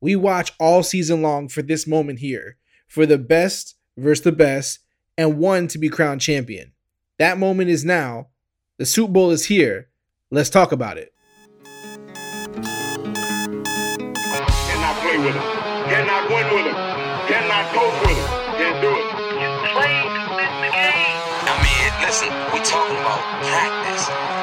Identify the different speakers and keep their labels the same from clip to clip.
Speaker 1: we watch all season long for this moment here, for the best versus the best, and one to be crowned champion. That moment is now. The Super Bowl is here. Let's talk about it.
Speaker 2: Cannot play with him. Cannot win with him. Cannot coach with him. Can't do it.
Speaker 3: You play to win the game.
Speaker 4: I mean, listen, we talking about practice.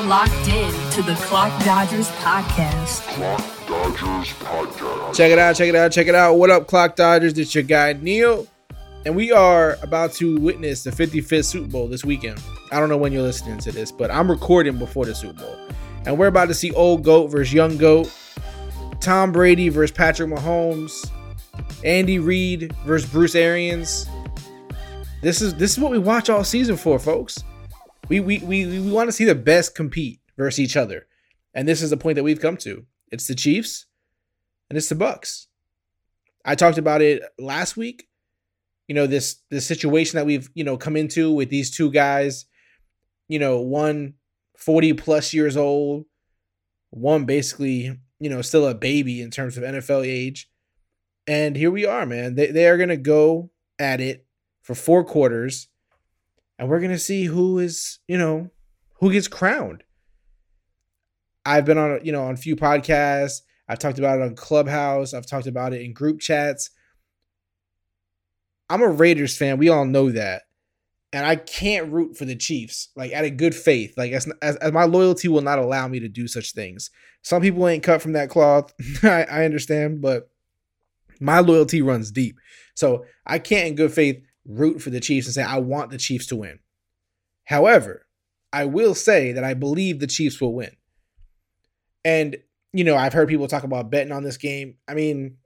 Speaker 5: Now locked in to the Clock Dodgers podcast.
Speaker 2: Clock Dodgers Podcast.
Speaker 1: Check it out, check it out, check it out. What up, Clock Dodgers? It's your guy, Neil. And we are about to witness the 55th Super Bowl this weekend. I don't know when you're listening to this, but I'm recording before the Super Bowl. And we're about to see old GOAT versus young GOAT, Tom Brady versus Patrick Mahomes, Andy Reid versus Bruce Arians. This is this is what we watch all season for, folks. We we we, we want to see the best compete versus each other. And this is the point that we've come to. It's the Chiefs and it's the Bucs. I talked about it last week. You know, this this situation that we've, you know, come into with these two guys, you know, one 40 plus years old, one basically, you know, still a baby in terms of NFL age. And here we are, man. They they are gonna go at it for four quarters, and we're gonna see who is, you know, who gets crowned. I've been on, you know, on a few podcasts. I've talked about it on Clubhouse. I've talked about it in group chats. I'm a Raiders fan. We all know that. And I can't root for the Chiefs, like out of good faith. Like as, as, as my loyalty will not allow me to do such things. Some people ain't cut from that cloth. I, I understand, but my loyalty runs deep. So I can't in good faith root for the Chiefs and say I want the Chiefs to win. However, I will say that I believe the Chiefs will win. And, you know, I've heard people talk about betting on this game. I mean,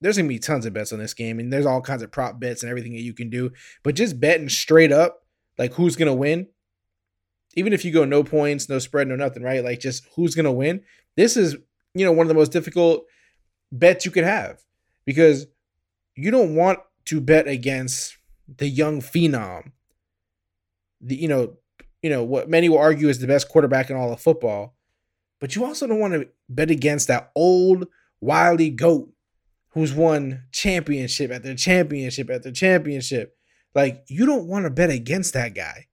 Speaker 1: there's going to be tons of bets on this game, and there's all kinds of prop bets and everything that you can do. But just betting straight up, like who's going to win, even if you go no points, no spread, no nothing, right? Like just who's going to win. This is, you know, one of the most difficult bets you could have because you don't want to bet against the young phenom. The, you know, you know what many will argue is the best quarterback in all of football but you also don't want to bet against that old wily goat who's won championship after championship after championship. Like you don't want to bet against that guy.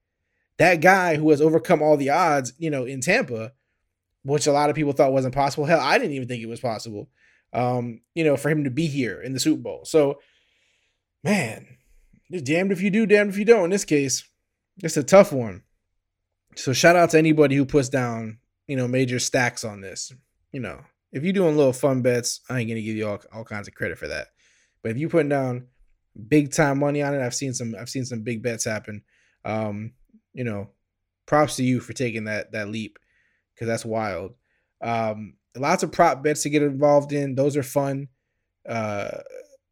Speaker 1: That guy who has overcome all the odds, you know, in Tampa, which a lot of people thought wasn't possible. Hell, I didn't even think it was possible. Um, you know, for him to be here in the Super Bowl. So, man, it's damned if you do, damned if you don't. In this case, it's a tough one. So shout out to anybody who puts down you know, major stacks on this. You know, if you're doing little fun bets, I ain't gonna give you all, all kinds of credit for that. But if you're putting down big time money on it, I've seen some I've seen some big bets happen. Um, you know, props to you for taking that that leap because that's wild. Um, lots of prop bets to get involved in. Those are fun. Uh,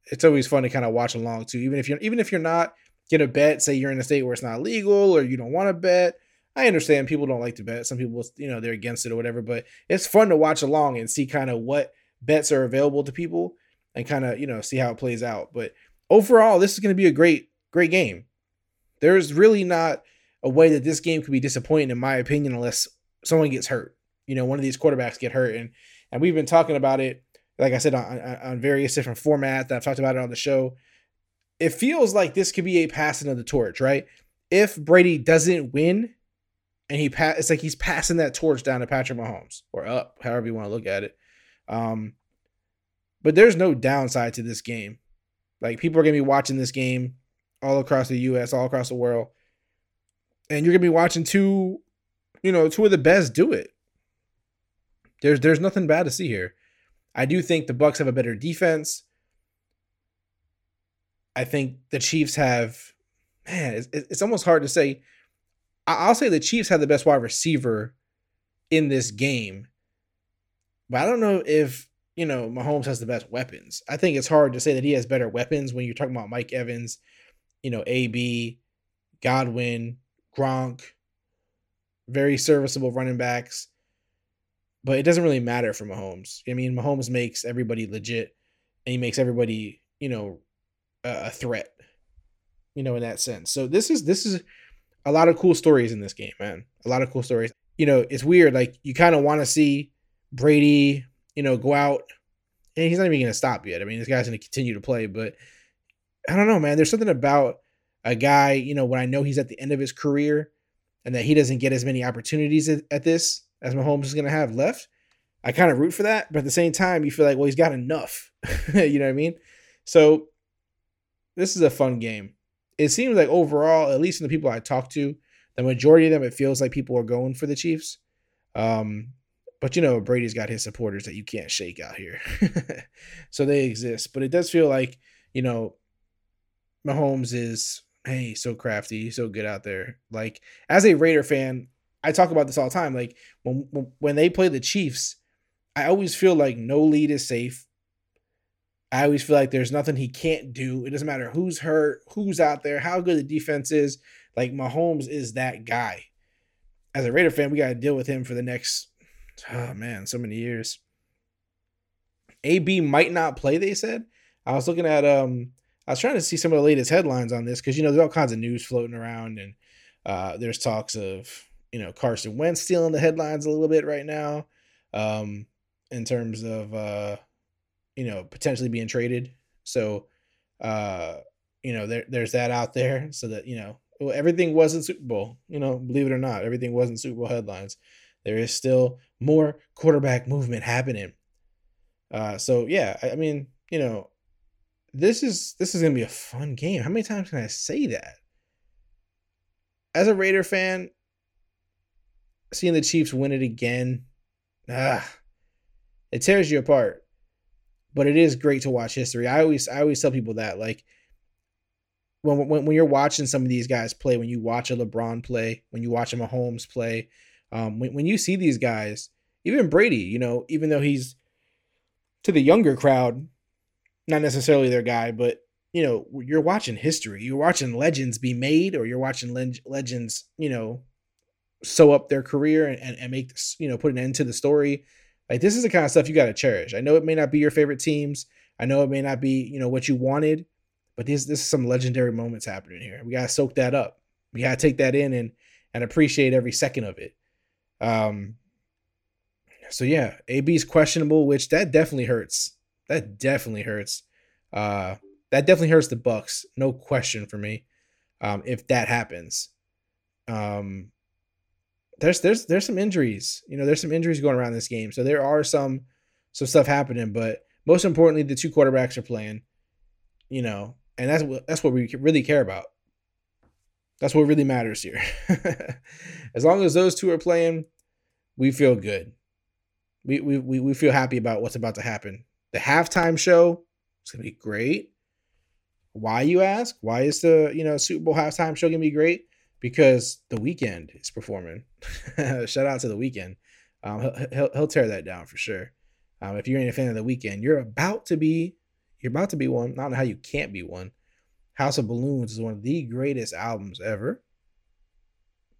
Speaker 1: it's always fun to kind of watch along too. Even if you're even if you're not gonna bet, say you're in a state where it's not legal or you don't want to bet I understand people don't like to bet. Some people, you know, they're against it or whatever, but it's fun to watch along and see kind of what bets are available to people and kind of, you know, see how it plays out. But overall, this is going to be a great, great game. There's really not a way that this game could be disappointing, in my opinion, unless someone gets hurt. You know, one of these quarterbacks get hurt. And and we've been talking about it, like I said, on, on various different formats that I've talked about it on the show. It feels like this could be a passing of the torch, right? If Brady doesn't win, and he pass. It's like he's passing that torch down to Patrick Mahomes or up, however you want to look at it. Um, but there's no downside to this game. Like people are gonna be watching this game all across the U.S., all across the world, and you're gonna be watching two, you know, two of the best do it. There's there's nothing bad to see here. I do think the Bucs have a better defense. I think the Chiefs have, man, it's, it's almost hard to say I'll say the Chiefs have the best wide receiver in this game. But I don't know if, you know, Mahomes has the best weapons. I think it's hard to say that he has better weapons when you're talking about Mike Evans, you know, AB, Godwin, Gronk, very serviceable running backs. But it doesn't really matter for Mahomes. I mean, Mahomes makes everybody legit and he makes everybody, you know, a threat, you know, in that sense. So this is this is a lot of cool stories in this game, man. A lot of cool stories. You know, it's weird. Like you kind of want to see Brady, you know, go out, and he's not even going to stop yet. I mean, this guy's going to continue to play, but I don't know, man. There's something about a guy, you know, when I know he's at the end of his career and that he doesn't get as many opportunities at this as Mahomes is going to have left. I kind of root for that, but at the same time, you feel like, well, he's got enough. you know what I mean? So this is a fun game. It seems like overall, at least from the people I talk to, the majority of them, it feels like people are going for the Chiefs. Um, but you know, Brady's got his supporters that you can't shake out here. so they exist. But it does feel like, you know, Mahomes is, hey, so crafty, so good out there. Like, as a Raider fan, I talk about this all the time. Like, when, when they play the Chiefs, I always feel like no lead is safe. I always feel like there's nothing he can't do. It doesn't matter who's hurt, who's out there, how good the defense is. Like Mahomes is that guy. As a Raider fan, we got to deal with him for the next, oh man, so many years. AB might not play, they said. I was looking at, um, I was trying to see some of the latest headlines on this because, you know, there's all kinds of news floating around and uh, there's talks of, you know, Carson Wentz stealing the headlines a little bit right now um, in terms of, uh, you know, potentially being traded. So, uh, you know, there there's that out there. So that you know, well, everything wasn't Super Bowl. You know, believe it or not, everything wasn't Super Bowl headlines. There is still more quarterback movement happening. Uh, so yeah, I, I mean, you know, this is this is gonna be a fun game. How many times can I say that? As a Raider fan, seeing the Chiefs win it again, ah, it tears you apart but it is great to watch history. I always I always tell people that like when when when you're watching some of these guys play, when you watch a LeBron play, when you watch a Mahomes play, um, when when you see these guys, even Brady, you know, even though he's to the younger crowd, not necessarily their guy, but you know, you're watching history. You're watching legends be made, or you're watching leg- legends, you know, sew up their career and, and, and make you know put an end to the story like this is the kind of stuff you got to cherish. I know it may not be your favorite teams. I know it may not be, you know, what you wanted, but this this is some legendary moments happening here. We got to soak that up. We got to take that in and and appreciate every second of it. Um so yeah, AB's questionable, which that definitely hurts. That definitely hurts. Uh that definitely hurts the bucs no question for me. Um if that happens. Um there's there's there's some injuries. You know, there's some injuries going around this game. So there are some some stuff happening, but most importantly, the two quarterbacks are playing. You know, and that's what that's what we really care about. That's what really matters here. as long as those two are playing, we feel good. We, we we we feel happy about what's about to happen. The halftime show is gonna be great. Why you ask? Why is the you know Super Bowl halftime show gonna be great? Because the Weeknd is performing. Shout out to the Weeknd. Um, he'll, he'll, he'll tear that down for sure. Um, if you're a fan of the Weeknd, you're about to be you're about to be one. I don't know how you can't be one. House of Balloons is one of the greatest albums ever.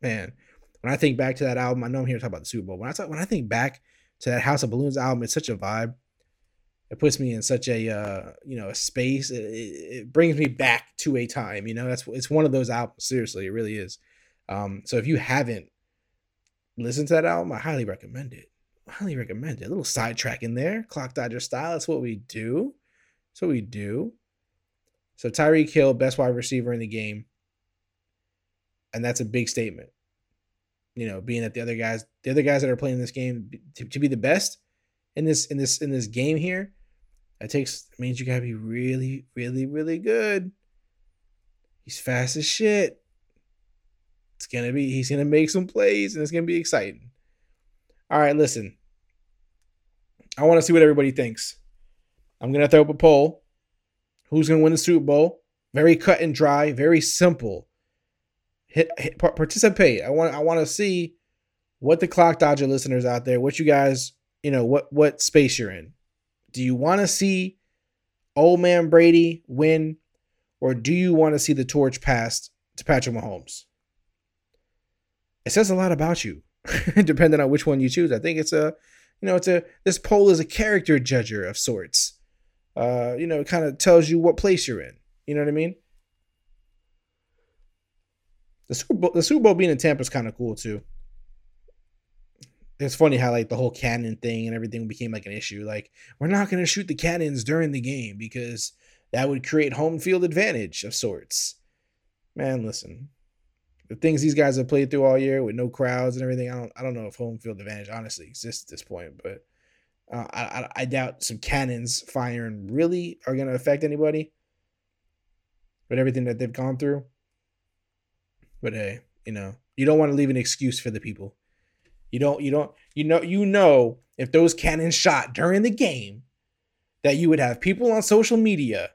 Speaker 1: Man, when I think back to that album, I know I'm here to talk about the Super Bowl. When I talk, when I think back to that House of Balloons album, it's such a vibe. It puts me in such a uh, you know a space. It, it, brings me back to a time. You know, that's it's one of those albums. Seriously, it really is. Um, so if you haven't listened to that album, I highly recommend it. Highly recommend it. A little sidetrack in there, clock dodger style. That's what we do. That's what we do. So Tyreek Hill, best wide receiver in the game, and that's a big statement. You know, being that the other guys, the other guys that are playing this game, to, to be the best in this in this in this game here, that takes means you gotta be really, really, really good. He's fast as shit. It's gonna be he's gonna make some plays and it's gonna be exciting. All right, listen. I want to see what everybody thinks. I'm gonna throw up a poll. Who's gonna win the Super Bowl? Very cut and dry, very simple. Hit, hit participate. I want I want to see what the clock dodger listeners out there, what you guys, you know, what what space you're in. Do you want to see old man Brady win, or do you want to see the torch passed to Patrick Mahomes? It says a lot about you, depending on which one you choose. I think it's a, you know, it's a this poll is a character judger of sorts. Uh, you know, it kind of tells you what place you're in. You know what I mean? The Super Bowl, the Super Bowl being in Tampa is kind of cool too. It's funny how like the whole cannon thing and everything became like an issue. Like we're not going to shoot the cannons during the game because that would create home field advantage of sorts. Man, listen, the things these guys have played through all year with no crowds and everything, I don't, I don't know if home field advantage honestly exists at this point, but uh, I, I, I doubt some cannons firing really are going to affect anybody with everything that they've gone through. But hey, you know, you don't want to leave an excuse for the people. You don't, you don't, you know, you know, if those cannons shot during the game, that you would have people on social media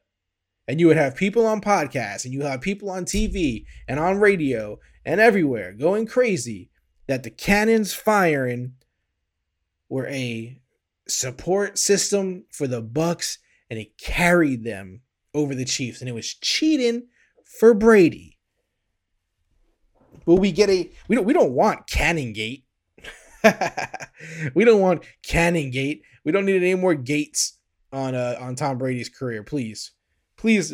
Speaker 1: and you would have people on podcasts and you have people on TV and on radio and everywhere going crazy that the cannons firing were a support system for the Bucs and it carried them over the Chiefs and it was cheating for Brady. Will we get a we don't we don't want Cannon Gate. we don't want Cannon Gate. We don't need any more gates on uh on Tom Brady's career, please. Please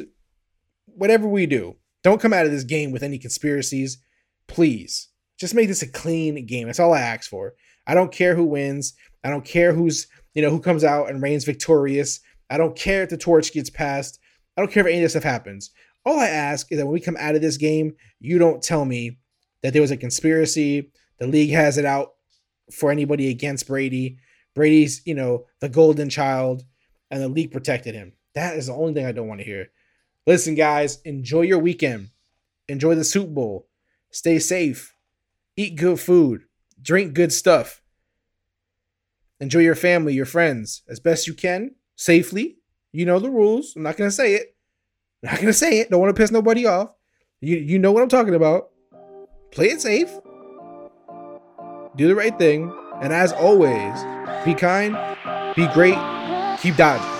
Speaker 1: whatever we do, don't come out of this game with any conspiracies. Please. Just make this a clean game. That's all I ask for. I don't care who wins. I don't care who's, you know, who comes out and reigns victorious. I don't care if the torch gets passed. I don't care if any of this stuff happens. All I ask is that when we come out of this game, you don't tell me that there was a conspiracy. The league has it out for anybody against Brady. Brady's, you know, the golden child, and the league protected him. That is the only thing I don't want to hear. Listen, guys, enjoy your weekend. Enjoy the Super Bowl. Stay safe. Eat good food. Drink good stuff. Enjoy your family, your friends as best you can, safely. You know the rules. I'm not going to say it. I'm not going to say it. Don't want to piss nobody off. You, you know what I'm talking about. Play it safe. Do the right thing. And as always, be kind, be great, keep dodging.